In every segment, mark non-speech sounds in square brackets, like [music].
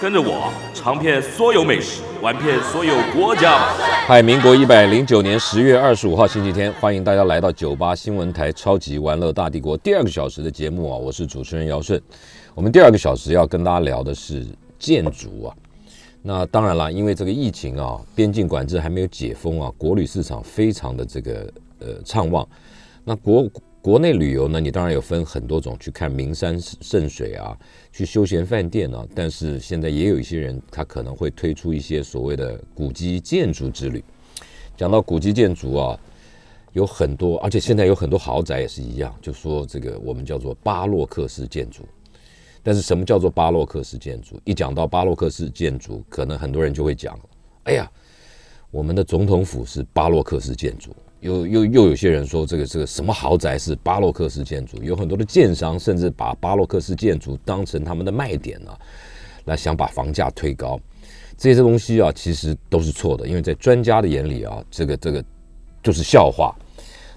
跟着我尝遍所有美食，玩遍所有国家！嗨，民国一百零九年十月二十五号星期天，欢迎大家来到九八新闻台《超级玩乐大帝国》第二个小时的节目啊！我是主持人姚顺。我们第二个小时要跟大家聊的是建筑啊。那当然啦，因为这个疫情啊，边境管制还没有解封啊，国旅市场非常的这个呃畅旺。那国国内旅游呢，你当然有分很多种，去看名山胜水啊，去休闲饭店啊。但是现在也有一些人，他可能会推出一些所谓的古迹建筑之旅。讲到古迹建筑啊，有很多，而且现在有很多豪宅也是一样，就说这个我们叫做巴洛克式建筑。但是什么叫做巴洛克式建筑？一讲到巴洛克式建筑，可能很多人就会讲：哎呀，我们的总统府是巴洛克式建筑。又又又有些人说这个这个什么豪宅是巴洛克式建筑，有很多的建商甚至把巴洛克式建筑当成他们的卖点啊，来想把房价推高，这些东西啊其实都是错的，因为在专家的眼里啊，这个这个就是笑话。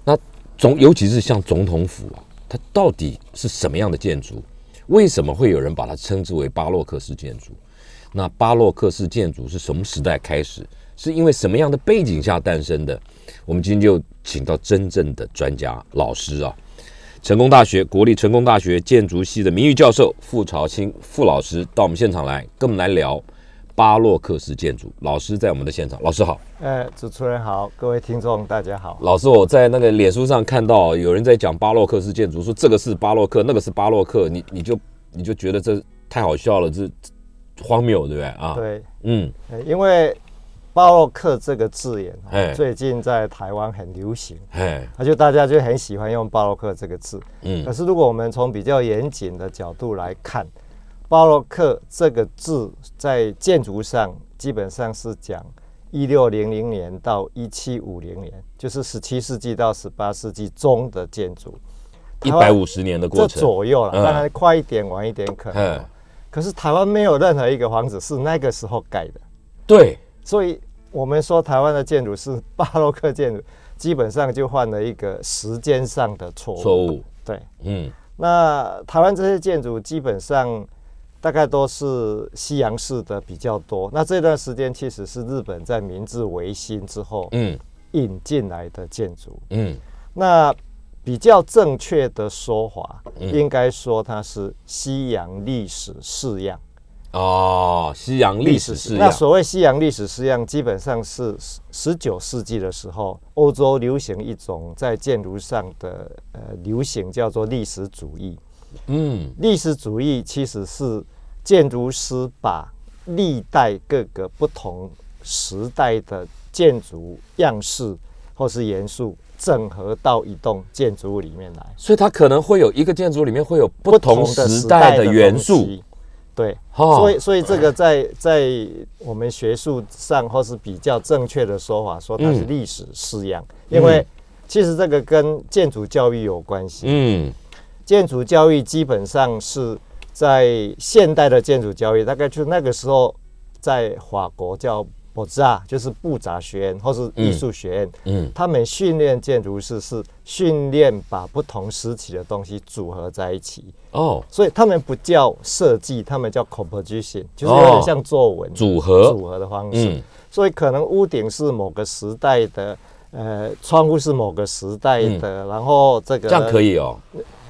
那总尤其是像总统府啊，它到底是什么样的建筑？为什么会有人把它称之为巴洛克式建筑？那巴洛克式建筑是什么时代开始？是因为什么样的背景下诞生的？我们今天就请到真正的专家老师啊，成功大学国立成功大学建筑系的名誉教授傅朝清傅老师到我们现场来，跟我们来聊巴洛克式建筑。老师在我们的现场，老师好。哎，主持人好，各位听众大家好。老师，我在那个脸书上看到有人在讲巴洛克式建筑，说这个是巴洛克，那个是巴洛克，你你就你就觉得这太好笑了，这荒谬，对不对啊？对，嗯，因为。巴洛克这个字眼，最近在台湾很流行，那就大家就很喜欢用巴洛克这个字。嗯，可是如果我们从比较严谨的角度来看，巴洛克这个字在建筑上基本上是讲一六零零年到一七五零年，就是十七世纪到十八世纪中的建筑，一百五十年的过程左右了，当然快一点晚一点可能。可是台湾没有任何一个房子是那个时候盖的。对。所以，我们说台湾的建筑是巴洛克建筑，基本上就犯了一个时间上的错误。错误，对，嗯。那台湾这些建筑基本上大概都是西洋式的比较多。那这段时间其实是日本在明治维新之后，嗯，引进来的建筑。嗯。那比较正确的说法，应该说它是西洋历史式样。哦，西洋历史式样。那所谓西洋历史式样，基本上是十九世纪的时候，欧洲流行一种在建筑上的呃流行，叫做历史主义。嗯，历史主义其实是建筑师把历代各个不同时代的建筑样式或是元素整合到一栋建筑物里面来。所以它可能会有一个建筑里面会有不同时代的元素。对，所以所以这个在在我们学术上或是比较正确的说法，说它是历史式样，因为其实这个跟建筑教育有关系。嗯，建筑教育基本上是在现代的建筑教育，大概就那个时候在法国叫。布扎就是布扎学院或是艺术学院，嗯，他们训练建筑师是训练把不同时期的东西组合在一起。哦，所以他们不叫设计，他们叫 composition，就是有点像作文组合。组合的方式。所以可能屋顶是某个时代的，呃，窗户是某个时代的，然后这个这样可以哦。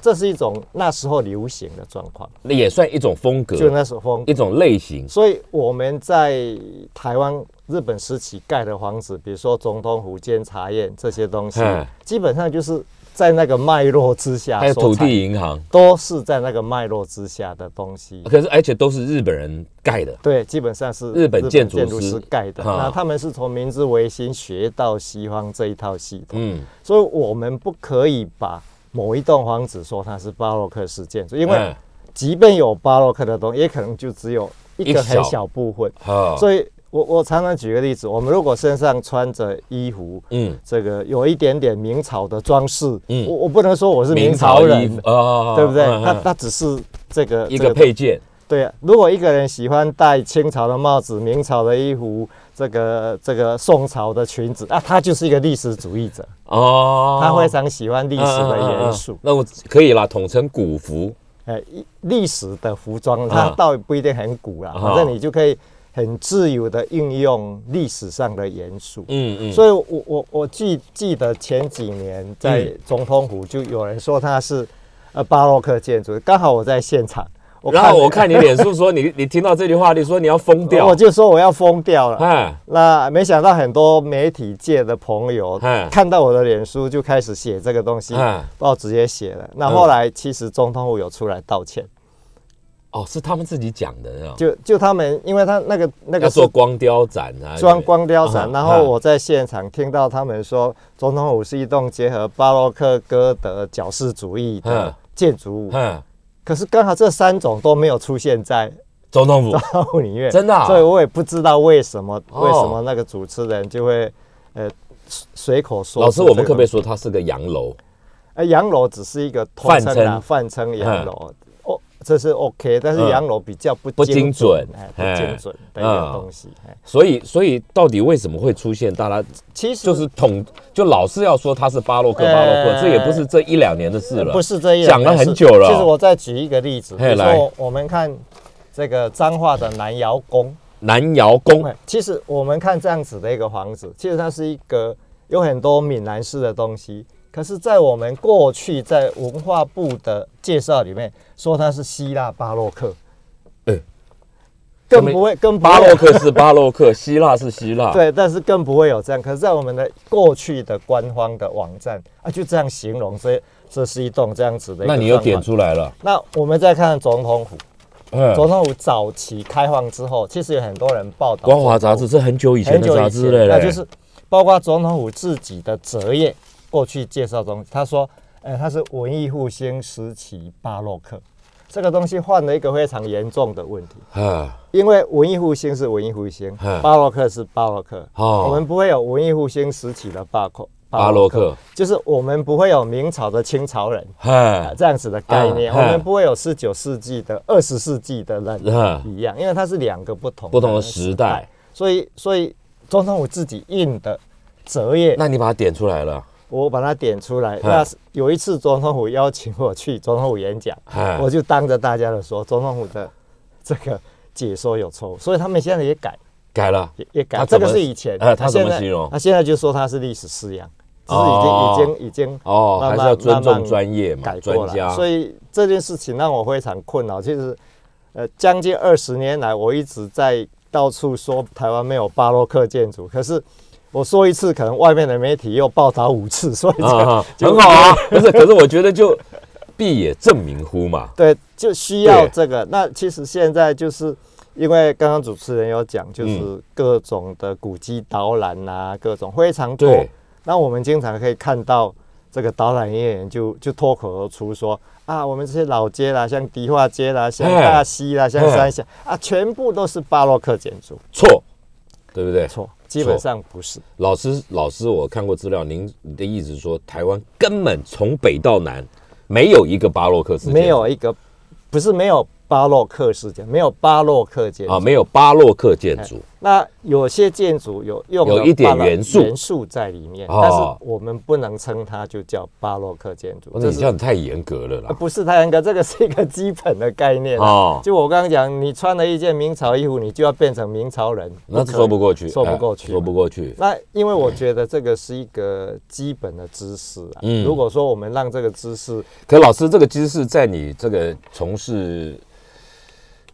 这是一种那时候流行的状况，那也算一种风格，就那时候风一种类型。所以我们在台湾、日本时期盖的房子，比如说总统府、监察院这些东西，基本上就是在那个脉络之下。还有土地银行，都是在那个脉络之下的东西。可是，而且都是日本人盖的。对，基本上是日本建筑师盖的。那他们是从明治维新学到西方这一套系统。嗯，所以我们不可以把。某一栋房子说它是巴洛克式建筑，因为即便有巴洛克的东西，也可能就只有一个很小部分。所以我我常常举个例子，我们如果身上穿着衣服，嗯，这个有一点点明朝的装饰，嗯，我我不能说我是明朝人哦，对不对？他他只是这个一个配件。对啊，如果一个人喜欢戴清朝的帽子、明朝的衣服，这个这个宋朝的裙子，那他就是一个历史主义者哦，他非常喜欢历史的元素。那我可以啦，统称古服。哎，历史的服装，它倒不一定很古啦，反正你就可以。很自由的运用历史上的元素，嗯嗯，所以我我我记记得前几年在总统府就有人说它是呃巴洛克建筑，刚好我在现场，然后我看你脸书说你 [laughs] 你听到这句话，你说你要疯掉，我就说我要疯掉了，哎，那没想到很多媒体界的朋友看到我的脸书就开始写这个东西，报直接写了，那后来其实总统府有出来道歉。哦，是他们自己讲的，就就他们，因为他那个那个做光雕展啊，装光雕展，然后我在现场听到他们说，总统府是一栋结合巴洛克、哥德、矫饰主义的建筑物，嗯，可是刚好这三种都没有出现在总统府总统府里面，[laughs] 真的，所以我也不知道为什么为什么那个主持人就会呃随口说。老师，我们可不可以说它是个洋楼？哎，洋楼只是一个泛称，泛称洋楼。这是 OK，但是洋楼比较不不精准，不精准的一个东西。所以，所以到底为什么会出现？大家其实就是统，就老是要说它是巴洛克，巴洛克，这也不是这一两年的事了，不是这一讲了很久了。其实我再举一个例子，比如说我们看这个彰化的南窑宫，南窑宫，其实我们看这样子的一个房子，其实它是一个有很多闽南式的东西。可是，在我们过去在文化部的介绍里面，说它是希腊巴洛克，哎，更不会跟巴洛克是巴洛克，希腊是希腊，[laughs] 对，但是更不会有这样。可是，在我们的过去的官方的网站啊，就这样形容，所以这是一栋这样子的。那你又点出来了。那我们再看总统府，嗯，总统府早期开放之后，其实有很多人报道。光华杂志是很久以前的杂志了，那就是包括总统府自己的折页。过去介绍中，他说，哎，它是文艺复兴时期巴洛克，这个东西换了一个非常严重的问题啊，因为文艺复兴是文艺复兴，巴洛克是巴洛克，我们不会有文艺复兴时期的巴克巴洛克，就是我们不会有明朝的清朝人，这样子的概念，我们不会有十九世纪的二十世纪的人一样，因为它是两个不同不同的时代，所以所以总统府自己印的折页，那你把它点出来了。我把它点出来。那有一次总统府邀请我去总统府演讲，我就当着大家的说，总统府的这个解说有错误，所以他们现在也改，改了，也也改。这个是以前，他怎么形容？他现在就说他是历史式样，只是已经已经已经哦，还是要尊重专业嘛，改过了。所以这件事情让我非常困扰。其实，呃，将近二十年来，我一直在到处说台湾没有巴洛克建筑，可是。我说一次，可能外面的媒体又报道五次，[laughs] 所以很好啊。[laughs] 不是，可是我觉得就必也证明乎嘛。对，就需要这个。那其实现在就是因为刚刚主持人有讲，就是各种的古迹导览啊，各种非常多。那我们经常可以看到这个导览人员就就脱口而出说啊，我们这些老街啦，像迪化街啦，像大溪啦，像三峡啊，全部都是巴洛克建筑。错，对不对？错。基本上不是老师，老师，我看过资料，您的意思说台湾根本从北到南没有一个巴洛克式，没有一个，不是没有。巴洛克事件没有巴洛克建啊，没有巴洛克建筑。那有些建筑有用有一点元素元素在里面，但是我们不能称它就叫巴洛克建筑。这叫太严格了啦。不是太严格，这个是一个基本的概念哦。就我刚刚讲，你穿了一件明朝衣服，你就要变成明朝人，那说不过去，说不过去，说不过去。那因为我觉得这个是一个基本的知识啊。嗯，如果说我们让这个知识，可老师这个知识在你这个从事。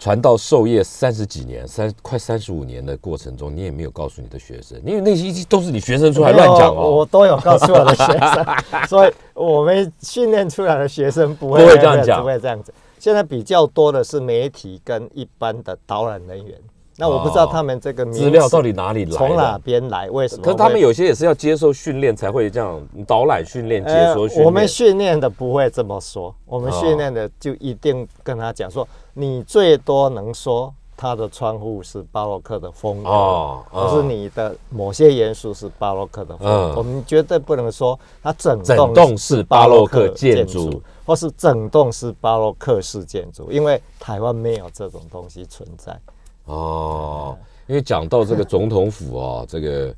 传道授业三十几年，三快三十五年的过程中，你也没有告诉你的学生，因为那些都是你学生出来乱讲哦。我都有告诉我的学生，[laughs] 所以我们训练出来的学生不会这样讲，不会这样子。现在比较多的是媒体跟一般的导览人员。那我不知道他们这个资料到底哪里来，从哪边来？为什么？可是他们有些也是要接受训练才会这样导览训练、解说训练。我们训练的不会这么说，我们训练的就一定跟他讲说，你最多能说。它的窗户是巴洛克的风格，哦，或是你的某些元素是巴洛克的风格，我们绝对不能说它整栋是巴洛克建筑，或是整栋是巴洛克式建筑，因为台湾没有这种东西存在。哦，因为讲到这个总统府啊，这个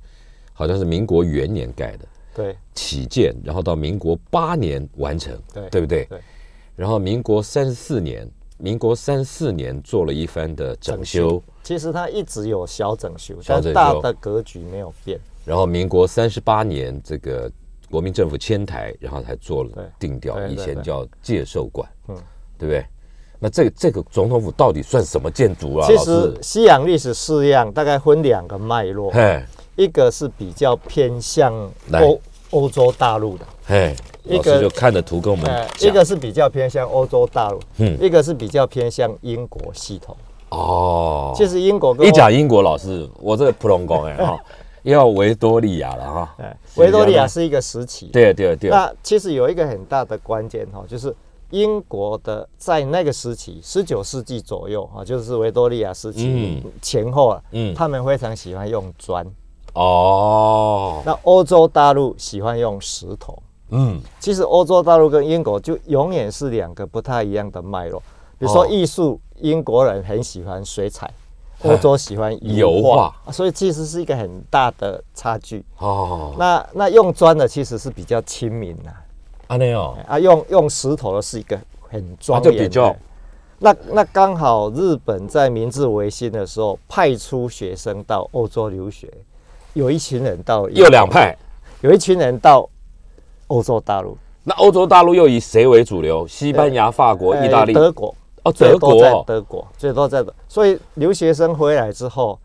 好像是民国元年盖的，对，起建，然后到民国八年完成，对，对不对？对，然后民国三十四年。民国三四年做了一番的整修，其实它一直有小整修，但大的格局没有变。然后民国三十八年，这个国民政府迁台，然后才做了定调，以前叫介寿馆，嗯，对不对？那这这个总统府到底算什么建筑啊？其实西洋历史式样大概分两个脉络，一个是比较偏向欧欧洲大陆的，嘿。一个就看着图跟我们，一个是比较偏向欧洲大陆，嗯，一个是比较偏向英国系统。哦，其实英国一讲英国，老师我这个普通工哎 [laughs] 哈，要维多利亚了哈。维多利亚是一个时期。对对对。那其实有一个很大的关键哈，就是英国的在那个时期，十九世纪左右啊，就是维多利亚时期前后啊，嗯，他们非常喜欢用砖。哦。那欧洲大陆喜欢用石头。嗯，其实欧洲大陆跟英国就永远是两个不太一样的脉络。比如说艺术，英国人很喜欢水彩，[laughs] 欧洲喜欢油画，所以其实是一个很大的差距。哦，那那用砖的其实是比较亲民的，啊没有啊，用用石头的是一个很庄严的。那那刚好日本在明治维新的时候派出学生到欧洲留学，有一群人到又两派，有一群人到。欧洲大陆，那欧洲大陆又以谁为主流？西班牙、法国、意大利、德国哦，德国，德国最多在德。所以留学生回来之后，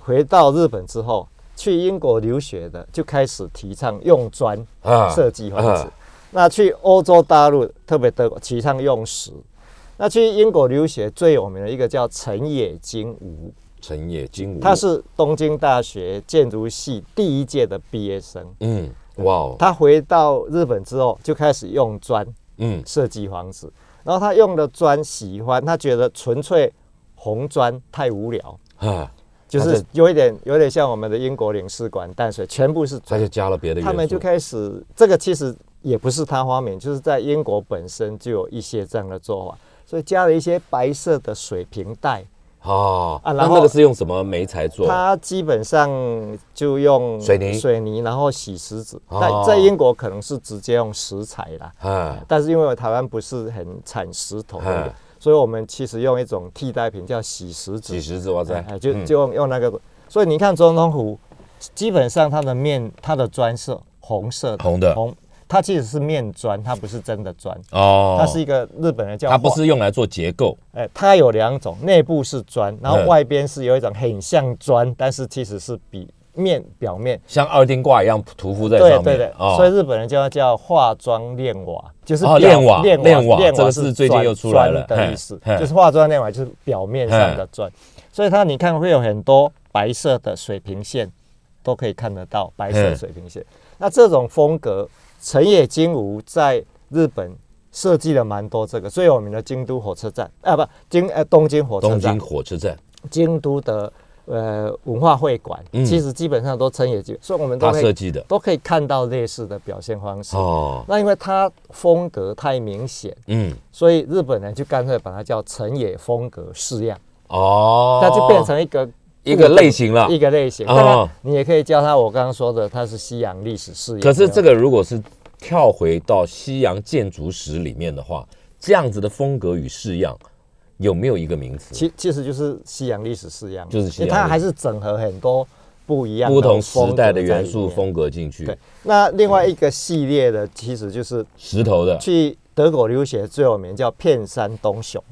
回到日本之后，去英国留学的就开始提倡用砖设计房子。那去欧洲大陆，特别德国提倡用石。那去英国留学最有名的一个叫陈野金吾，陈野金吾，他是东京大学建筑系第一届的毕业生。嗯。哇哦！他回到日本之后就开始用砖，嗯，设计房子。然后他用的砖喜欢，他觉得纯粹红砖太无聊啊，就是有一点有点像我们的英国领事馆淡水，全部是他就加了别的。他们就开始这个其实也不是他发明，就是在英国本身就有一些这样的做法，所以加了一些白色的水平带。哦，啊，然后那个是用什么煤材做？它基本上就用水泥，水泥，然后洗石子。在在英国可能是直接用石材啦，嗯，但是因为台湾不是很产石头，所以我们其实用一种替代品叫洗石子。洗石子，哇塞，就就用用那个。所以你看总统府，基本上它的面，它的砖色红色的，红的红。它其实是面砖，它不是真的砖哦。它是一个日本人叫它不是用来做结构。哎，它有两种，内部是砖，然后外边是有一种很像砖，但是其实是比面表面像二丁挂一样涂敷在上面。对对对，所以日本人叫它叫化妆练瓦，就是炼瓦炼瓦炼瓦是最近又出来了的意思，就是化妆练瓦就是表面上的砖。所以它你看会有很多白色的水平线，都可以看得到白色水平线。那这种风格。成野金吾在日本设计了蛮多这个最有名的京都火车站啊，不京呃东京火车站。东京火车站。京都的呃文化会馆，其实基本上都成野金，所以我们都设计的都可以看到类似的表现方式。哦。那因为它风格太明显，嗯，所以日本人就干脆把它叫成野风格式样。哦。它就变成一个。一个类型了，一个类型。哦，你也可以叫它，我刚刚说的，它是西洋历史式样。可是这个如果是跳回到西洋建筑史里面的话，这样子的风格与式样有没有一个名词？其其实就是西洋历史式样，就是西洋。它还是整合很多不一样、不同时代的元素风格进去。对，那另外一个系列的其实就是石头的。去德国留学最有名叫片山东雄。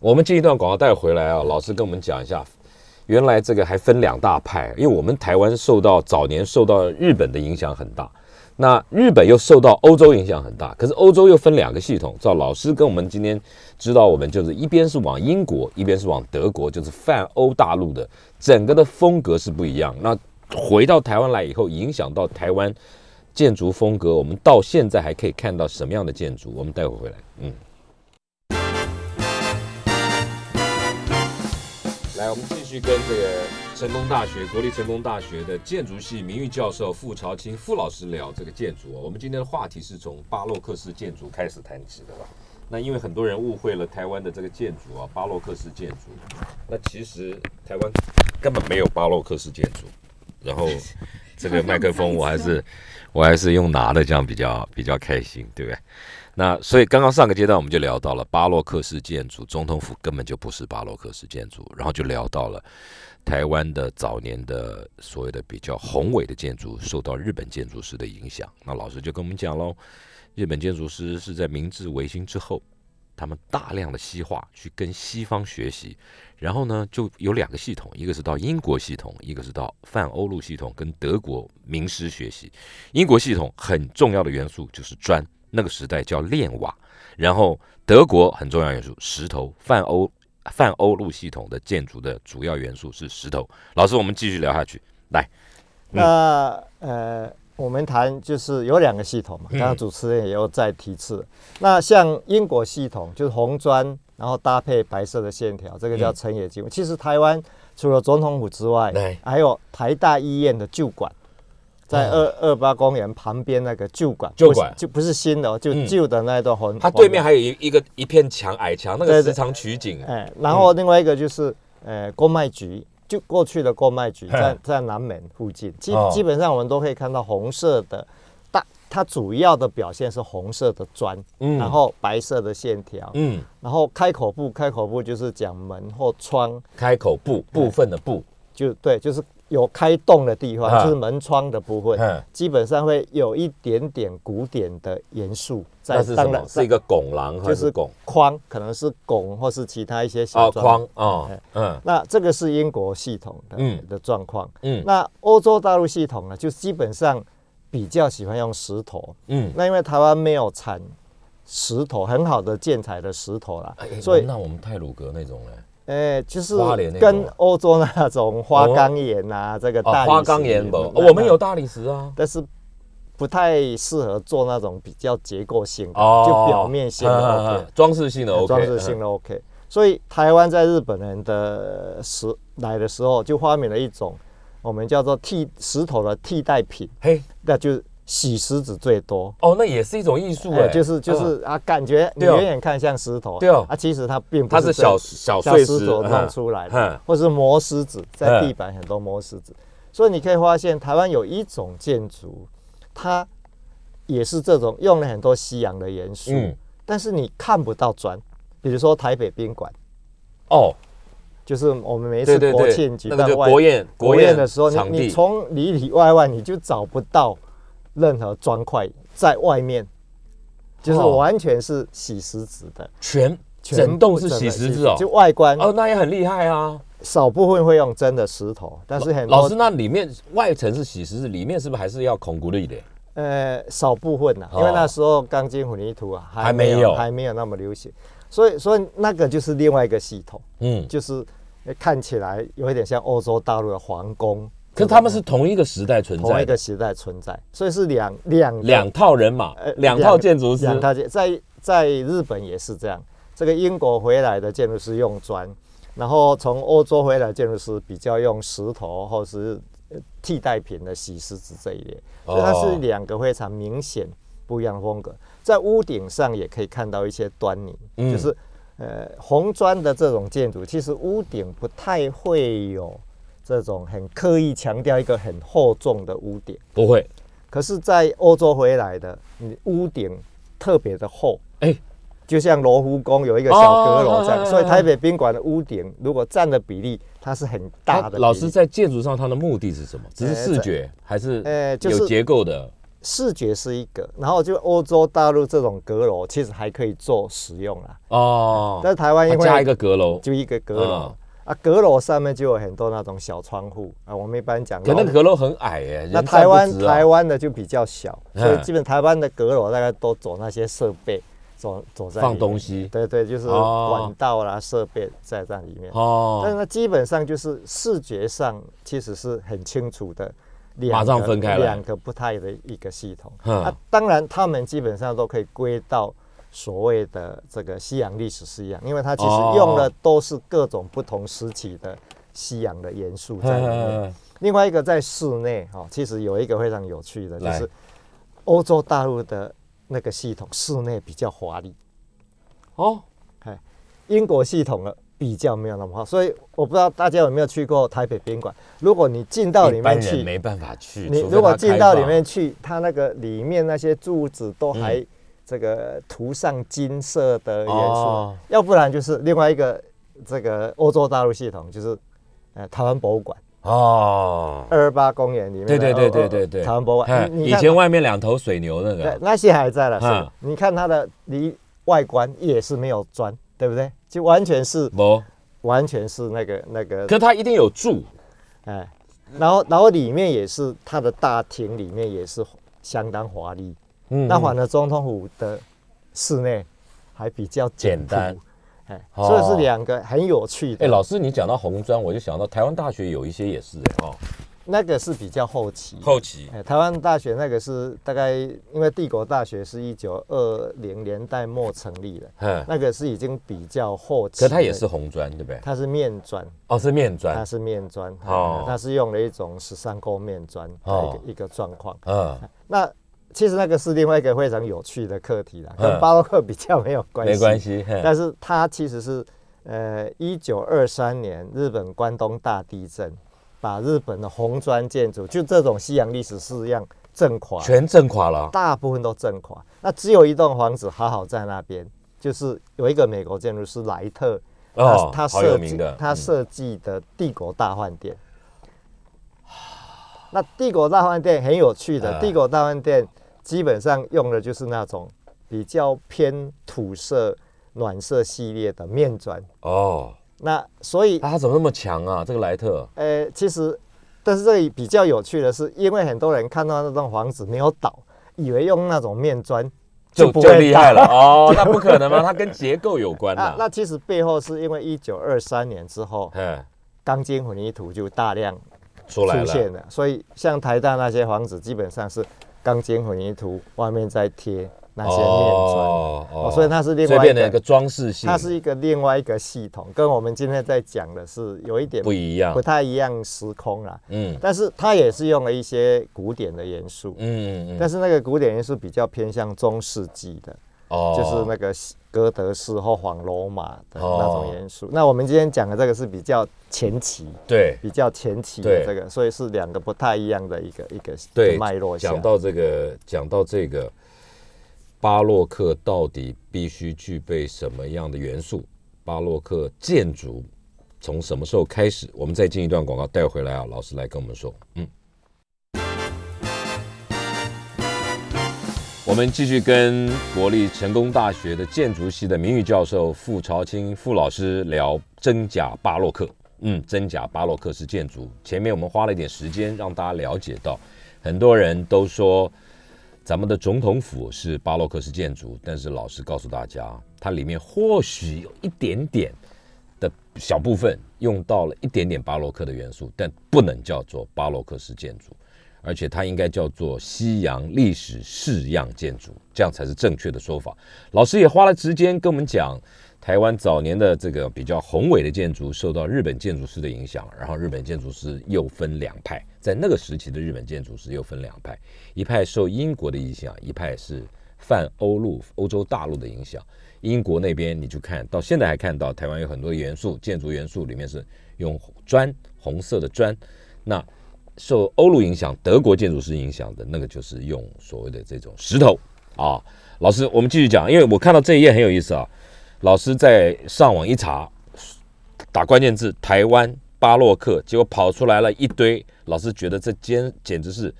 我们这一段广告带回来啊，老师跟我们讲一下。原来这个还分两大派，因为我们台湾受到早年受到日本的影响很大，那日本又受到欧洲影响很大，可是欧洲又分两个系统。照老师跟我们今天知道，我们就是一边是往英国，一边是往德国，就是泛欧大陆的，整个的风格是不一样。那回到台湾来以后，影响到台湾建筑风格，我们到现在还可以看到什么样的建筑？我们待会回来，嗯。来，我们继续跟这个成功大学国立成功大学的建筑系名誉教授傅朝清傅老师聊这个建筑。我们今天的话题是从巴洛克式建筑开始谈起的吧？那因为很多人误会了台湾的这个建筑啊，巴洛克式建筑。那其实台湾根本没有巴洛克式建筑。然后这个麦克风 [laughs] 我还是我还是用拿的，这样比较比较开心，对不对？那所以刚刚上个阶段我们就聊到了巴洛克式建筑，总统府根本就不是巴洛克式建筑，然后就聊到了台湾的早年的所谓的比较宏伟的建筑受到日本建筑师的影响。那老师就跟我们讲喽，日本建筑师是在明治维新之后，他们大量的西化去跟西方学习，然后呢就有两个系统，一个是到英国系统，一个是到泛欧陆系统跟德国名师学习。英国系统很重要的元素就是砖。那个时代叫炼瓦，然后德国很重要元素石头，泛欧泛欧陆系统的建筑的主要元素是石头。老师，我们继续聊下去。来，那呃，我们谈就是有两个系统嘛，刚刚主持人也有在提次。那像英国系统就是红砖，然后搭配白色的线条，这个叫成野金。其实台湾除了总统府之外，还有台大医院的旧馆。在二二八公园旁边那个旧馆，旧馆就不是新的，就旧的那一段红。它对面还有一一个一片墙，矮墙，那个时常取景。哎，然后另外一个就是呃，公卖局，就过去的过卖局在在南门附近，基基本上我们都可以看到红色的，大它主要的表现是红色的砖，然后白色的线条，嗯，然后开口部，开口部就是讲门或窗，开口部部分的部，就对，就是。有开洞的地方，就是门窗的部分，基本上会有一点点古典的元素在。当然是一个拱廊，就是拱框，可能是拱或是其他一些小框哦。嗯，那这个是英国系统的的状况。嗯，那欧洲大陆系统呢，就基本上比较喜欢用石头。嗯，那因为台湾没有产石头很好的建材的石头啦，所以那我们泰鲁阁那种呢？哎，就是跟欧洲那种花岗岩啊，这个大花岗岩不，我们有大理石啊，但是不太适合做那种比较结构性的，就表面性的 OK，装饰性的 OK，装饰性的 OK。所以台湾在日本人的时来的时候，就发明了一种我们叫做替石头的替代品，嘿，那就。洗石子最多。哦，那也是一种艺术哎，就是就是啊，感觉你远远看像石头，对哦，啊，其实它并不是，它是小小碎石弄出来的，或是磨石子，在地板很多磨石子，所以你可以发现台湾有一种建筑，它也是这种用了很多西洋的元素，嗯，但是你看不到砖，比如说台北宾馆，哦，就是我们每一次国庆举办国宴国宴的时候，你你从里里外外你就找不到。任何砖块在外面，就是完全是洗石子的，全全栋是洗石子哦，就外观哦，那也很厉害啊。少部分会用真的石头，但是很老师那里面外层是洗石子，里面是不是还是要孔骨力的？呃，少部分呐，因为那时候钢筋混凝土啊还没有还没有那么流行，所以所以那个就是另外一个系统，嗯，就是看起来有一点像欧洲大陆的皇宫。可他们是同一个时代存在，同一个时代存在，所以是两两两套人马，呃两套建筑师，两套建在在日本也是这样。这个英国回来的建筑师用砖，然后从欧洲回来建筑师比较用石头或是替代品的洗石子这一类，所以它是两个非常明显不一样的风格。在屋顶上也可以看到一些端倪，就是呃红砖的这种建筑，其实屋顶不太会有。这种很刻意强调一个很厚重的屋顶，不会。可是，在欧洲回来的，你屋顶特别的厚，哎，就像罗浮宫有一个小阁楼这样。所以台北宾馆的屋顶，如果占的比例，它是很大的。老师在建筑上，它的目的是什么？只是视觉，还是呃，有结构的？视觉是一个，然后就欧洲大陆这种阁楼，其实还可以做使用啦。哦，在台湾因为加一个阁楼，就一个阁楼。啊，阁楼上面就有很多那种小窗户啊。我们一般讲，可能阁楼很矮哎。那台湾台湾的就比较小，所以基本台湾的阁楼大概都走那些设备，走走在放东西。对对，就是管道啦、设备在那里面。哦。但是它基本上就是视觉上其实是很清楚的，马上分开两个不太的一个系统。啊，当然他们基本上都可以归到所谓的这个西洋历史是一样，因为它其实用的都是各种不同时期的西洋的元素在里面。另外一个在室内哈，其实有一个非常有趣的，就是欧洲大陆的那个系统室内比较华丽哦，哎，英国系统的比较没有那么好，所以我不知道大家有没有去过台北宾馆。如果你进到里面去，没办法去。你如果进到里面去，它那个里面那些柱子都还这个涂上金色的元素，要不然就是另外一个这个欧洲大陆系统，就是呃台湾博物馆。哦，二二八公园里面，对对对对对对，台湾博物馆，以前外面两头水牛那个，那些还在了。是，你看它的离外观也是没有砖，对不对？就完全是，完全是那个那个。可它一定有柱，哎，然后然后里面也是它的大厅里面也是相当华丽。嗯，那反而总统府的室内还比较简单。哎，所以是两个很有趣的。哎，老师，你讲到红砖，我就想到台湾大学有一些也是哎哦，那个是比较后期。后期，哎，台湾大学那个是大概因为帝国大学是一九二零年代末成立的，嗯，那个是已经比较后期。可它也是红砖，对不对？它是面砖。哦，是面砖。它是面砖。哦，它是用了一种十三沟面砖的一个状况。嗯，那。其实那个是另外一个非常有趣的课题啦，跟巴洛克比较没有关系。没关系，但是它其实是，呃，一九二三年日本关东大地震，把日本的红砖建筑，就这种西洋历史式样震垮，全震垮了，大部分都震垮。那只有一栋房子好好在那边，就是有一个美国建筑师莱特，哦，他设计的，他设计的帝国大饭店。那帝国大饭店很有趣的，帝国大饭店基本上用的就是那种比较偏土色、暖色系列的面砖哦。那所以他怎么那么强啊？这个莱特？呃，其实，但是这里比较有趣的是，因为很多人看到那栋房子没有倒，以为用那种面砖就就厉害了哦。那不可能吗？它跟结构有关的。[laughs] 那其实背后是因为一九二三年之后，钢筋混凝土就大量。出现了，所以像台大那些房子，基本上是钢筋混凝土，外面再贴那些面砖，哦，所以它是另外一个装饰性，它是一个另外一个系统，跟我们今天在讲的是有一点不一样，不太一样时空啦。嗯，但是它也是用了一些古典的元素，嗯嗯，但是那个古典元素比较偏向中世纪的。哦，就是那个哥德式或仿罗马的那种元素。那我们今天讲的这个是比较前期，对，比较前期的这个，所以是两个不太一样的一个一个脉络。讲到这个，讲到这个巴洛克到底必须具备什么样的元素？巴洛克建筑从什么时候开始？我们再进一段广告带回来啊，老师来跟我们说，嗯。我们继续跟国立成功大学的建筑系的名誉教授傅朝清傅老师聊真假巴洛克。嗯，真假巴洛克式建筑。前面我们花了一点时间让大家了解到，很多人都说咱们的总统府是巴洛克式建筑，但是老师告诉大家，它里面或许有一点点的小部分用到了一点点巴洛克的元素，但不能叫做巴洛克式建筑。而且它应该叫做西洋历史式样建筑，这样才是正确的说法。老师也花了时间跟我们讲，台湾早年的这个比较宏伟的建筑受到日本建筑师的影响，然后日本建筑师又分两派，在那个时期的日本建筑师又分两派，一派受英国的影响，一派是泛欧陆欧洲大陆的影响。英国那边你就看到现在还看到台湾有很多元素，建筑元素里面是用砖，红色的砖，那。受欧陆影响，德国建筑师影响的那个就是用所谓的这种石头啊。老师，我们继续讲，因为我看到这一页很有意思啊。老师在上网一查，打关键字“台湾巴洛克”，结果跑出来了一堆。老师觉得这简简直是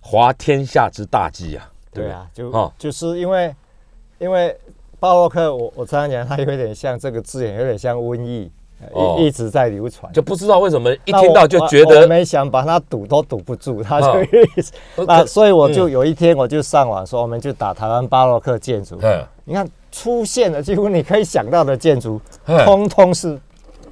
滑天下之大稽啊！对啊，就啊，就是因为因为巴洛克，我我常常讲，它有点像这个字眼，有点像瘟疫。一一直在流传，就不知道为什么一听到就觉得没想把它堵都堵不住，[laughs] 他就意思。那所以我就有一天我就上网说，我们就打台湾巴洛克建筑。你看出现了几乎你可以想到的建筑，通通是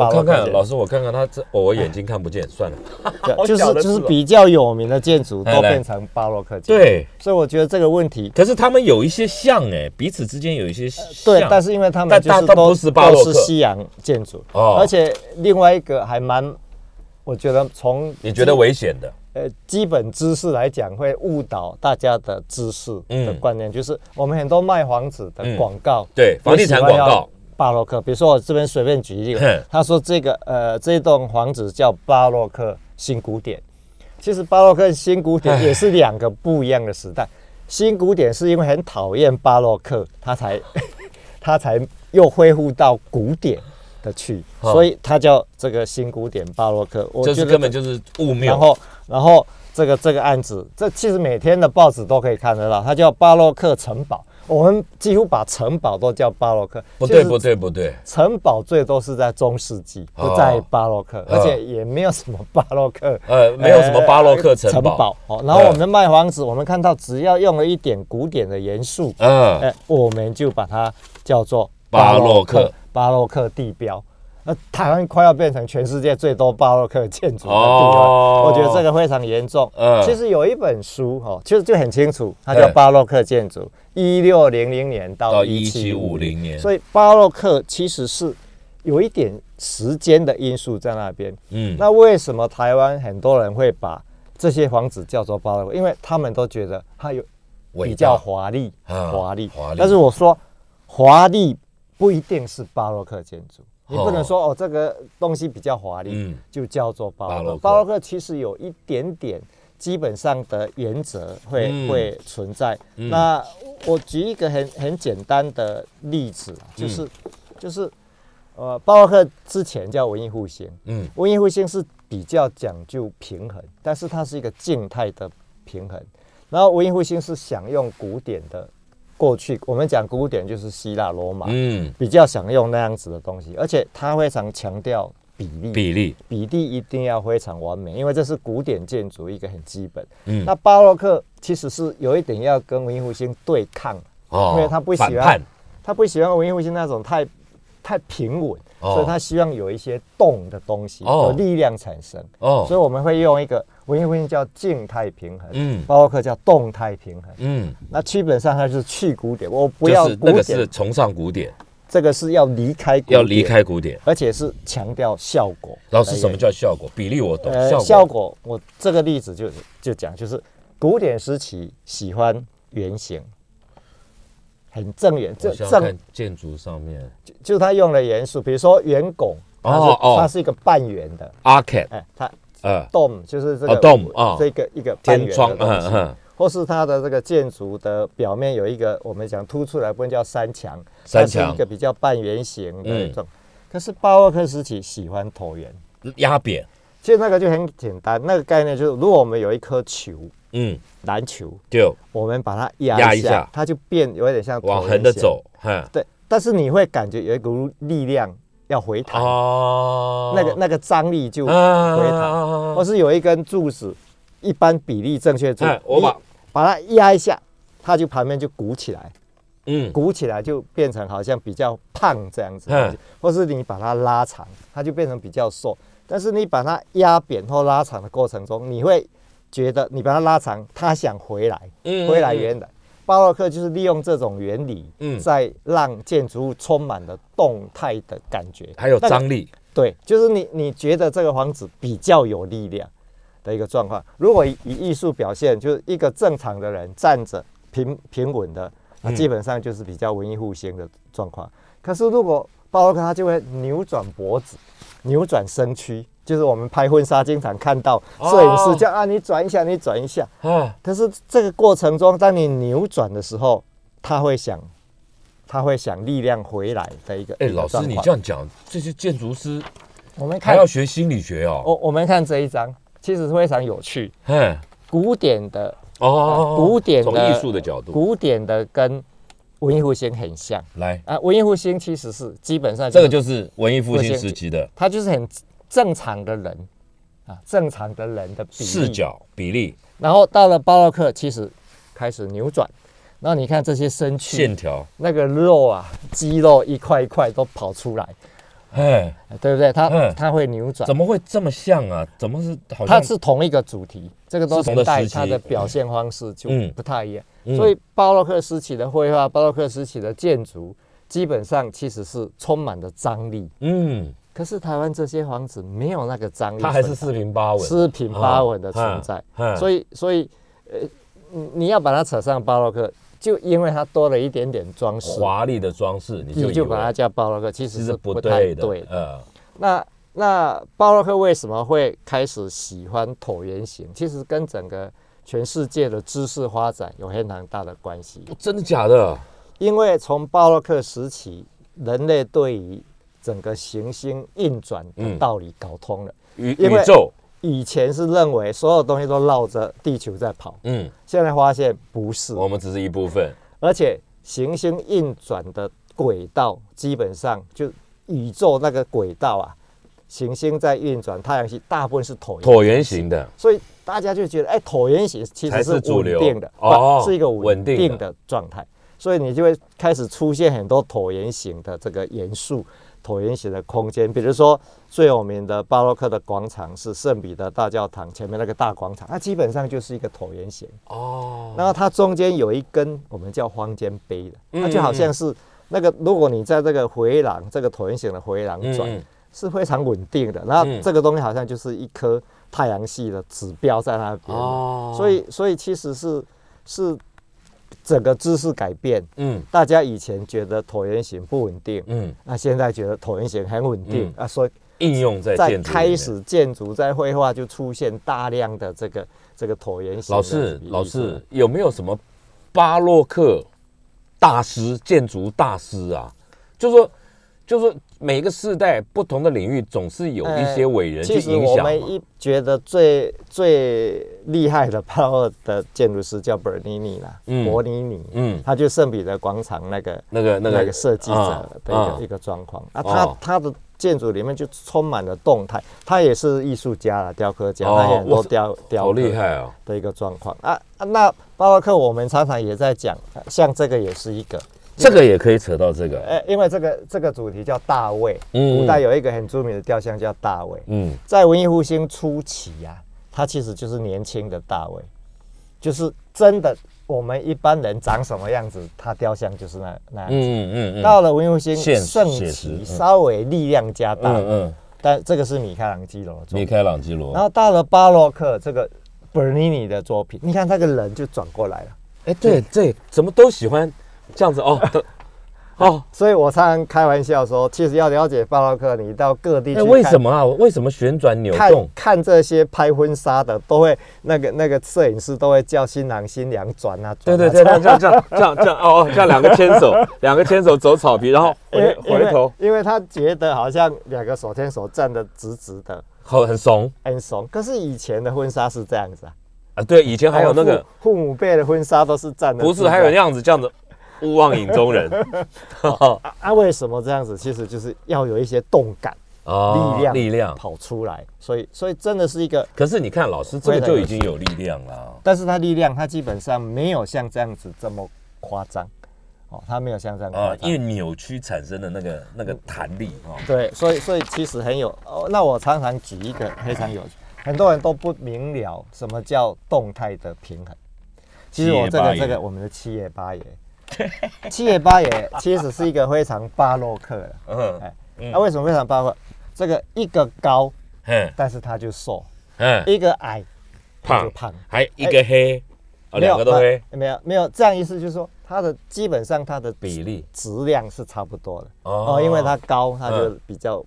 巴洛克建筑。老师，我看看他这，我眼睛看不见，算了。[laughs] 就是就是比较有名的建筑都变成巴洛克建筑。对，所以我觉得这个问题，可是他们有一些像哎，彼此之间有一些对，但是因为他们就是都是都是西洋建筑，而且另外一个还蛮，我觉得从你觉得危险的。呃，基本知识来讲会误导大家的知识的观念，就是我们很多卖房子的广告，对房地产广告，巴洛克。比如说我这边随便举一个，他说这个呃这栋房子叫巴洛克新古典，其实巴洛克新古典也是两个不一样的时代。新古典是因为很讨厌巴洛克，他才 [laughs] 他才又恢复到古典。的去，所以它叫这个新古典巴洛克。我觉得根本就是误谬。然后，然后这个这个案子，这其实每天的报纸都可以看得到，它叫巴洛克城堡。我们几乎把城堡都叫巴洛克。不对，不对，不对。城堡最多是在中世纪，不在巴洛克，而且也没有什么巴洛克。呃，没有什么巴洛克城堡。哦，然后我们卖房子，我们看到只要用了一点古典的元素，嗯，哎，我们就把它叫做巴洛克。巴洛克地标，那台湾快要变成全世界最多巴洛克建筑的地方，我觉得这个非常严重。嗯，其实有一本书哈，其实就很清楚，它叫《巴洛克建筑：一六零零年到一七五零年》。所以巴洛克其实是有一点时间的因素在那边。嗯，那为什么台湾很多人会把这些房子叫做巴洛克？因为他们都觉得它有比较华丽，华丽，华丽。但是我说华丽。不一定是巴洛克建筑，你不能说哦，这个东西比较华丽，就叫做巴洛克。巴洛克其实有一点点基本上的原则会会存在。那我举一个很很简单的例子，就是就是呃，巴洛克之前叫文艺复兴，嗯，文艺复兴是比较讲究平衡，但是它是一个静态的平衡。然后文艺复兴是想用古典的。过去我们讲古典就是希腊罗马，嗯，比较想用那样子的东西，而且它非常强调比例，比例，比例一定要非常完美，因为这是古典建筑一个很基本。嗯，那巴洛克其实是有一点要跟文艺复兴对抗，哦，因为他不喜欢，他不喜欢文艺复兴那种太太平稳，所以他希望有一些动的东西，有力量产生。哦，所以我们会用一个。文艺复兴叫静态平衡，嗯，包括克叫动态平衡，嗯，那基本上它是去古典，我不要古典，那个是崇尚古典，这个是要离开，要离开古典，而且是强调效果。老师，什么叫效果？比例我懂，效果。我这个例子就就讲，就是古典时期喜欢圆形，很正圆，正正建筑上面，就就他用的元素，比如说圆拱，哦哦，它是一个半圆的，arcade，哎，它。呃，dome 就是这个 dome 啊，这个一个天窗，嗯嗯，或是它的这个建筑的表面有一个我们讲凸出来，不能叫三墙，三墙。一个比较半圆形的那种。可是巴洛克时期喜欢椭圆，压扁。其实那个就很简单，那个概念就是，如果我们有一颗球，嗯，篮球，就我们把它压一下，它就变有点像往横的走，对。但是你会感觉有一股力量。要回弹，那个那个张力就回弹，或是有一根柱子，一般比例正确柱，我把把它压一下，它就旁边就鼓起来，嗯，鼓起来就变成好像比较胖这样子，或是你把它拉长，它就变成比较瘦。但是你把它压扁或拉长的过程中，你会觉得你把它拉长，它想回来，回来原来。巴洛克就是利用这种原理，嗯，在让建筑物充满了动态的感觉，还有张力。对，就是你你觉得这个房子比较有力量的一个状况。如果以艺术表现，就是一个正常的人站着平平稳的，那基本上就是比较文艺复兴的状况。可是如果巴洛克，他就会扭转脖子，扭转身躯。就是我们拍婚纱经常看到摄影师叫啊，你转一下，你转一下。啊，可是这个过程中，当你扭转的时候，他会想，他会想力量回来的一个。哎，老师，你这样讲，这些建筑师，我们还要学心理学哦。我我们看这一张，其实非常有趣。嗯，古典的哦，古典的从艺术的角度，古典的跟文艺复兴很像。来啊，文艺复兴其实是基本上这个就是文艺复兴时期的，他就是很。正常的人啊，正常的人的视角比例，然后到了巴洛克，其实开始扭转。然后你看这些身躯线条，那个肉啊，肌肉一块一块都跑出来。哎，对不对？它它会扭转，怎么会这么像啊？怎么是？它是同一个主题，这个都是带它的表现方式就不太一样。所以巴洛克时期的绘画，巴洛克时期的建筑，基本上其实是充满了张力。嗯。可是台湾这些房子没有那个张力，它还是四平八稳，四平八稳的存在。所以，所以，呃，你要把它扯上巴洛克，就因为它多了一点点装饰，华丽的装饰，你就把它叫巴洛克，其实是不太对的。呃，那那巴洛克为什么会开始喜欢椭圆形？其实跟整个全世界的知识发展有非常大的关系。真的假的？因为从巴洛克时期，人类对于整个行星运转的道理搞通了，宇宇宙。以前是认为所有东西都绕着地球在跑，嗯，现在发现不是，我们只是一部分，而且行星运转的轨道基本上就宇宙那个轨道啊，行星在运转，太阳系大部分是椭椭圆形的，所以大家就觉得，哎，椭圆形其实是稳定的，哦，是一个稳定的状态，所以你就会开始出现很多椭圆形的这个元素。椭圆形的空间，比如说最有名的巴洛克的广场是圣彼得大教堂前面那个大广场，它基本上就是一个椭圆形哦。然后它中间有一根我们叫方尖碑的，它就好像是那个如果你在这个回廊这个椭圆形的回廊转，是非常稳定的。然后这个东西好像就是一颗太阳系的指标在那边，所以所以其实是是。整个知识改变，嗯，大家以前觉得椭圆形不稳定，嗯，那现在觉得椭圆形很稳定啊，所以应用在在开始建筑在绘画就出现大量的这个这个椭圆形。老师，老师有没有什么巴洛克大师、建筑大师啊？就说。就是每个世代不同的领域，总是有一些伟人去影响。其实我们一觉得最最厉害的巴洛克的建筑师叫伯尼尼啦，伯尼尼，嗯，他就圣彼得广场那个那个那个设计者的一个一个状况啊。他他的建筑里面就充满了动态，他也是艺术家了，雕刻家，他很多雕雕好厉害哦的一个状况啊。那巴洛克我们常常也在讲，像这个也是一个。这个也可以扯到这个，哎，因为这个这个主题叫大卫，嗯，古代有一个很著名的雕像叫大卫，嗯，在文艺复兴初期呀，他其实就是年轻的大卫，就是真的我们一般人长什么样子，他雕像就是那那样子，嗯嗯嗯。到了文艺复兴盛期，稍微力量加大，嗯嗯，但这个是米开朗基罗，米开朗基罗。然后到了巴洛克，这个伯尼尼的作品，你看那个人就转过来了，哎，对对，怎么都喜欢。这样子哦，[laughs] 哦，所以我常常开玩笑说，其实要了解巴洛克，你到各地去。为什么啊？为什么旋转扭动？看这些拍婚纱的，都会那个那个摄影师都会叫新郎新娘转啊。对对对，这样这样这样这样哦，这样两个牵手，两个牵手走草皮，然后回回头，因为他觉得好像两个手牵手站的直直的，很很怂，很怂。可是以前的婚纱是这样子啊。啊，对，以前还有那个父母辈的婚纱都是站的，不是还有那样子这样子。勿忘影中人，[laughs] 啊，为什么这样子？其实就是要有一些动感，力量，力量跑出来。所以，所以真的是一个。可是你看，老师这个就已经有力量了。但是他力量，他基本上没有像这样子这么夸张。哦，他没有像这样啊，因为扭曲产生的那个那个弹力哦。对，所以，所以其实很有。哦，那我常常举一个非常有趣，很多人都不明了什么叫动态的平衡。其实我这个这个我们的七爷八爷。[laughs] 七爷八爷其实是一个非常巴洛克的，嗯，哎，那为什么非常巴洛克？这个一个高，嗯，但是他就瘦，嗯，一个矮，胖。就胖，还一个黑，两个都黑，没有没有，这样意思就是说，他的基本上他的比例。质量是差不多的。哦，因为他高，他就比较，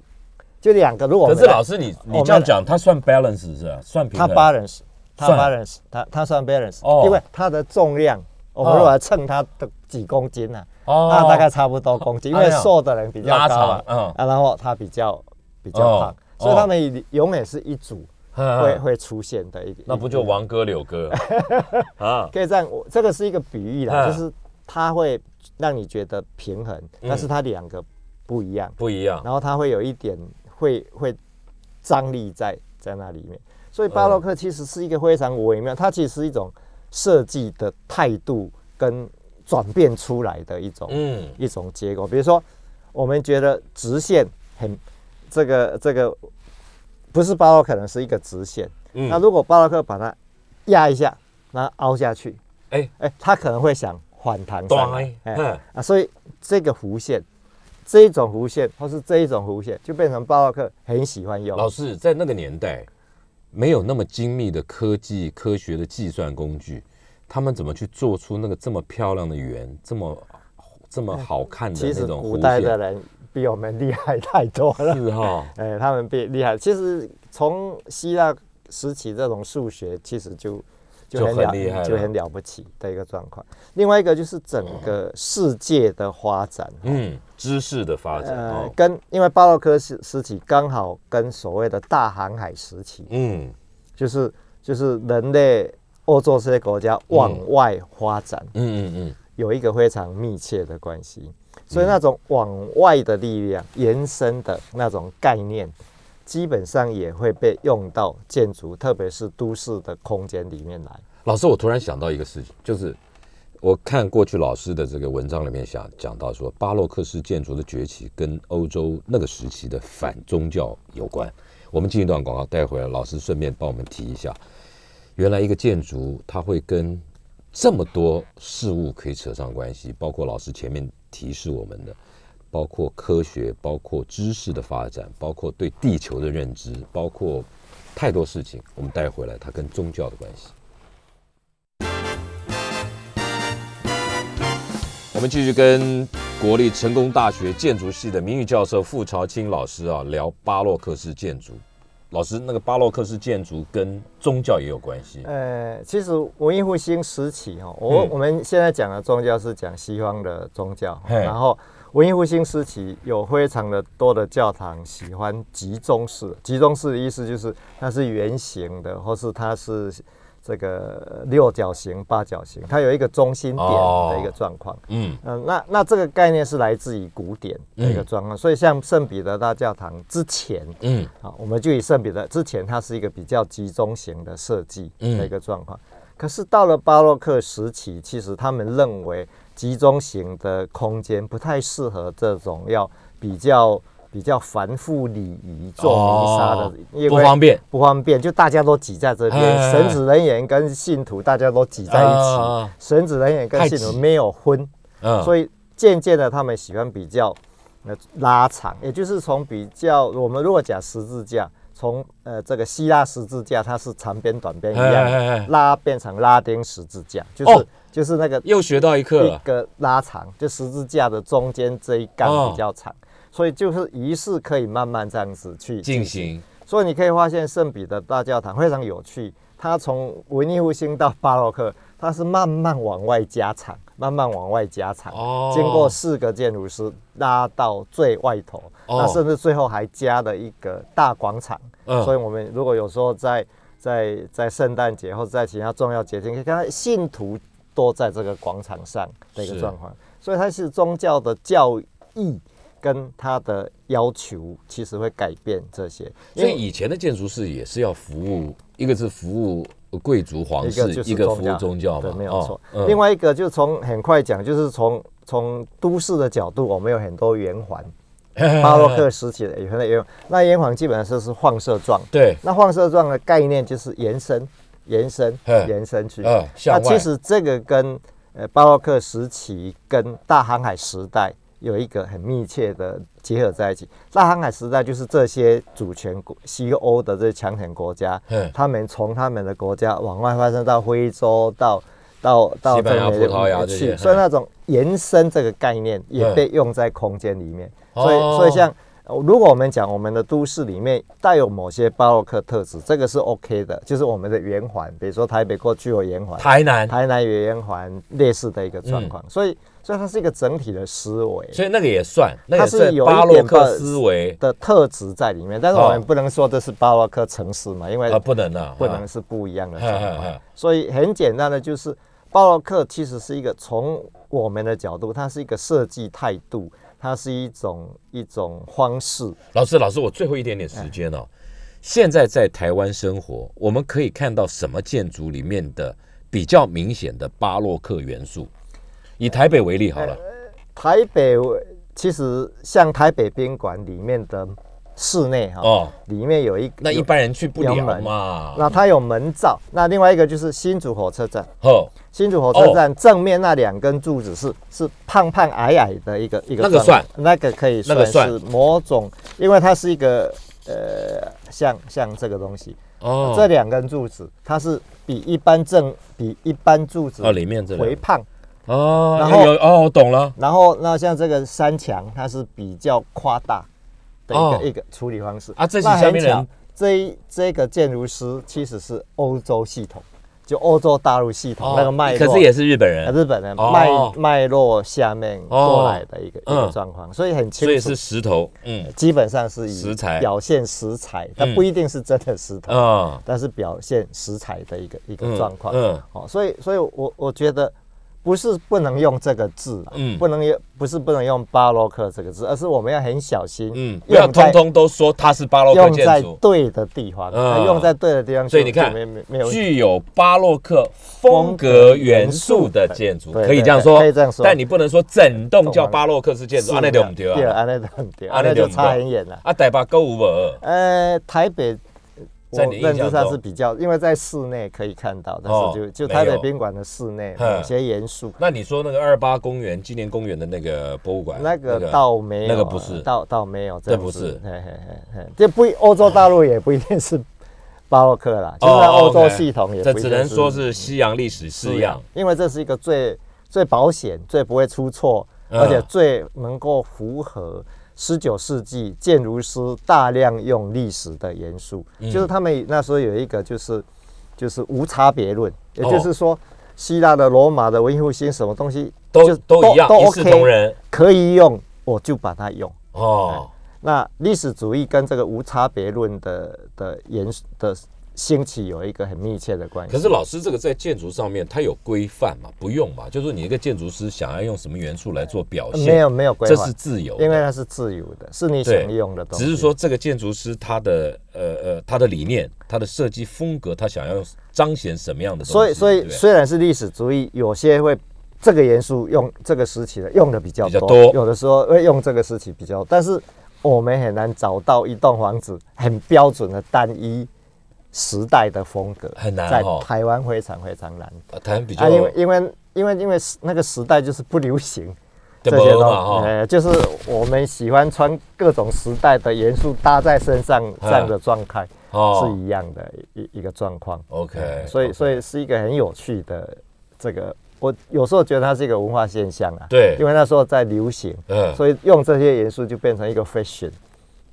就两个如果可是老师你你这样讲，它算 balance 是吧？算平衡，它 balance，它 balance，它它算 balance，哦，因为它的重量。我们如果称它的几公斤呢？哦，那大概差不多公斤，因为瘦的人比较高嘛，嗯，啊，然后他比较比较胖，所以他们永远是一组会会出现的一点。那不就王哥柳哥？[laughs] 啊？可以这样，我这个是一个比喻啦，就是它会让你觉得平衡，但是它两个不一样，不一样，然后它会有一点会会张力在在那里面，所以巴洛克其实是一个非常微妙，它其实是一种。设计的态度跟转变出来的一种，嗯，一种结果。比如说，我们觉得直线很这个这个不是巴洛克，可能是一个直线。嗯。那如果巴洛克把它压一下，然后凹下去，哎。哎，它可能会想反弹上来。对，啊，所以这个弧线，这一种弧线或是这一种弧线，就变成巴洛克很喜欢用。老师在那个年代没有那么精密的科技科学的计算工具，他们怎么去做出那个这么漂亮的圆，这么这么好看的其实古那种弧线？代的人比我们厉害太多了。是哈，[laughs] 哎，他们比厉害。其实从希腊时期这种数学，其实就就很厉害就很了不起的一个状况。另外一个就是整个世界的发展，嗯，知识的发展呃哦，，跟因为巴洛克时时期刚好跟所谓的大航海时期，嗯就是就是人类欧洲这些国家往外发展，嗯嗯嗯，有一个非常密切的关系。所以那种往外的力量延伸的那种概念，基本上也会被用到建筑，特别是都市的空间里面来。老师，我突然想到一个事情，就是我看过去老师的这个文章里面想讲到说，巴洛克式建筑的崛起跟欧洲那个时期的反宗教有关。我们进一段广告，待会儿老师顺便帮我们提一下，原来一个建筑它会跟这么多事物可以扯上关系，包括老师前面提示我们的，包括科学，包括知识的发展，包括对地球的认知，包括太多事情。我们带回来它跟宗教的关系。我们继续跟国立成功大学建筑系的名誉教授傅朝清老师啊聊巴洛克式建筑。老师，那个巴洛克式建筑跟宗教也有关系。呃，其实文艺复兴时期哈，我、嗯我们现在讲的宗教是讲西方的宗教，然后文艺复兴时期有非常的多的教堂喜欢集中式，集中式的意思就是它是圆形的，或是它是这个六角形、八角形，它有一个中心点的一个状况。嗯。嗯、那那这个概念是来自于古典的一个状况，所以像圣彼得大教堂之前，嗯。啊，我们就以圣彼得之前，它是一个比较集中型的设计嗯。的一个状况。可是到了巴洛克时期，其实他们认为集中型的空间不太适合这种要比较比较繁复礼仪做弥撒的，哦因为不方便。不方便，就大家都挤在这边，哎神职人员跟信徒大家都挤在一起，啊神职人员跟信徒没有分，嗯。所以渐渐的，他们喜欢比较呃拉长，也就是从比较我们如果讲十字架，从呃这个希腊十字架，它是长边短边一样拉变成拉丁十字架，就是、哦就是那个又学到一课。一个拉长，就十字架的中间这一杠哦。比较长，所以就是仪式可以慢慢这样子去进行。所以你可以发现圣彼得大教堂非常有趣，它从文艺复兴到巴洛克，它是慢慢往外加长，慢慢往外加长，哦。经过四个建筑师拉到最外头，哦。那甚至最后还加了一个大广场。嗯。所以我们如果有时候在在在圣诞节或者在其他重要节庆，可以看到信徒都在这个广场上的一个状况，所以它是宗教的教义跟它的要求，其实会改变这些。因为所以以前的建筑师也是要服务，一个是服务贵族皇室一个服务宗教对，没有错。嗯另外一个就从很快讲，就是从从都市的角度，我们有很多圆环，[laughs] 巴洛克时期的圆环，那圆环基本上是是放射状。对，那放射状的概念就是延伸、延伸、延伸去。那其实这个跟呃巴洛克时期跟大航海时代有一个很密切的结合在一起。大航海时代就是这些主权国西欧的这些强权国家嗯，他们从他们的国家往外发展到非洲，到到到西班牙这边葡萄牙去，所以那种延伸这个概念也嗯被用在空间里面。哦所以所以像。呃如果我们讲我们的都市里面带有某些巴洛克特质，这个是 OK 的，就是我们的圆环，比如说台北过去有圆环，台南，台南有圆环类似的一个状况，所以所以它是一个整体的思维所以那个也算，那是有巴洛克思维的特质在里面，但是我们不能说这是巴洛克城市嘛，因为啊，不能啊，不能是不一样的。所以很简单的就是，巴洛克其实是一个从我们的角度，它是一个设计态度，它是一种一种方式。老师，老师，我最后一点点时间哦。现在在台湾生活，我们可以看到什么建筑里面的比较明显的巴洛克元素？以台北为例好了，台北其实像台北宾馆里面的室内哈，哦，里面有一那一般人去不了嘛。那它有门罩。那另外一个就是新竹火车站，哦，新竹火车站正面那两根柱子是是胖胖矮矮的一个一个，那个算。那个可以算是某种，因为它是一个呃像像这个东西。哦，这两根柱子它是比一般正比一般柱子哦里面这回胖。哦，然后有哦，我懂了。然后那像这个山墙，它是比较夸大的一个一个处理方式。啊。这是下面人，这这个建筑师其实是欧洲系统，就欧洲大陆系统那个脉络，可是也是日本人，日本人脉脉络下面过来的一个一个状况，所以很清楚。所以是石头，嗯，基本上是以石材。表现石材，它不一定是真的石头啊，但是表现石材的一个一个状况，嗯，哦，所以所以我我觉得。不是不能用这个字，嗯，不能用，不是不能用巴洛克这个字，而是我们要很小心，嗯，不要通通都说它是巴洛克建筑，用在对的地方，嗯，用在对的地方，所以你看，没没有具有巴洛克风格元素的建筑，可以这样说，可以这样说，但你不能说整栋叫巴洛克式建筑，啊，那就不对啊，那就很对，啊，那就差很远了。啊，台北购物不？呃，台北。在你认知上是比较，因为在室内可以看到，但是就就台北宾馆的室内有些严肃。那你说那个二八公园纪念公园的那个博物馆，那个倒没有，那个不是，倒倒没有，这不是，嘿嘿嘿这不欧洲大陆也不一定是巴洛克啦，就在欧洲系统也，这只能说是西洋历史式样，因为这是一个最最保险、最不会出错，而且最能够符合。十九世纪建筑师大量用历史的元素，就是他们那时候有一个就是就是无差别论，也就是说希腊的、罗马的文艺复兴什么东西都都一样，一视同仁，可以用我就把它用。哦，那历史主义跟这个无差别论的的元素的。兴起有一个很密切的关系。可是老师，这个在建筑上面，它有规范吗？不用吧？就是你一个建筑师想要用什么元素来做表现，没有没有规范，这是自由，因为它是自由的，是你想用的东西。只是说这个建筑师他的呃呃他的理念、他的设计风格，他想要彰显什么样的东西？所以所以虽然是历史主义，有些会这个元素用这个时期的用的比较多，有的时候会用这个时期比较，但是我们很难找到一栋房子很标准的单一。时代的风格很难，在台湾非常非常难。台湾比较，因为因为因为因为那个时代就是不流行这些东西，呃，就是我们喜欢穿各种时代的元素搭在身上这样的状态是一样的一一个状况。OK，所以所以是一个很有趣的这个，我有时候觉得它是一个文化现象啊。对，因为那时候在流行，嗯，所以用这些元素就变成一个 fashion。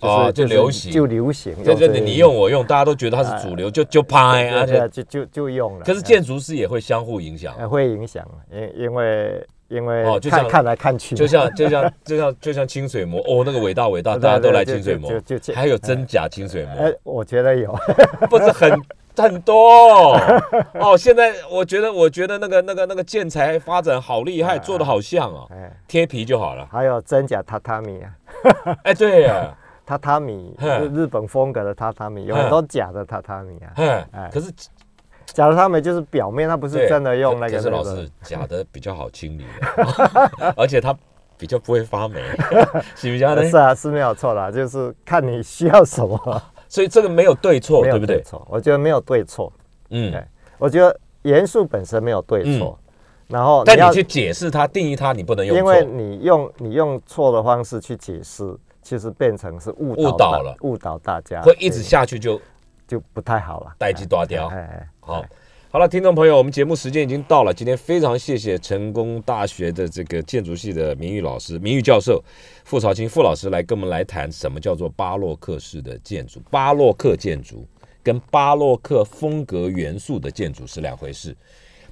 哦，就流行，就流行，就就你用我用，大家都觉得它是主流，就就拍啊，就就就就用了。可是建筑师也会相互影响，会影响，因因为因为哦，就像看来看去，就像 [laughs] 就像就像就像清水模哦，那个伟大伟大，大家都来清水模，就就还有真假清水模，哎，我觉得有，[laughs] 不是很很多。[laughs] 哦。现在我觉得我觉得那个那个那个建材发展好厉害，做的好像哦，贴皮就好了。还有真假榻榻米啊，哎，对呀。榻榻米，日本风格的榻榻米，有很多假的榻榻米啊。哎，可是假的榻榻米就是表面，它不是真的用那个。可是老师，假的比较好清理，[laughs] 而且它比较不会发霉，[laughs] 是不是？是啊，是没有错的，就是看你需要什么。所以这个没有对错，对不对？错，我觉得没有对错。嗯，我觉得元素本身没有对错，然后但你去解释它、定义它，你不能用因为你用你用错的方式去解释。其实变成是误误导了，误导大家，会一直下去就就不太好了，待机断掉。好，好了，听众朋友，我们节目时间已经到了。今天非常谢谢成功大学的这个建筑系的名誉老师、名誉教授傅朝清傅老师来跟我们来谈什么叫做巴洛克式的建筑。巴洛克建筑跟巴洛克风格元素的建筑是两回事，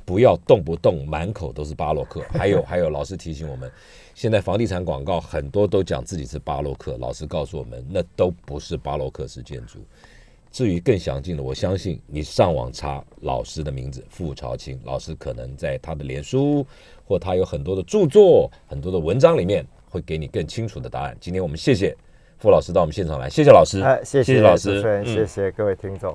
不要动不动满口都是巴洛克。还有还有，老师提醒我们。现在房地产广告很多都讲自己是巴洛克，老师告诉我们，那都不是巴洛克式建筑。至于更详尽的，我相信你上网查老师的名字傅朝清老师，可能在他的脸书或他有很多的著作、很多的文章里面会给你更清楚的答案。今天我们谢谢傅老师到我们现场来，谢谢老师，哎谢谢老师，谢谢各位听众。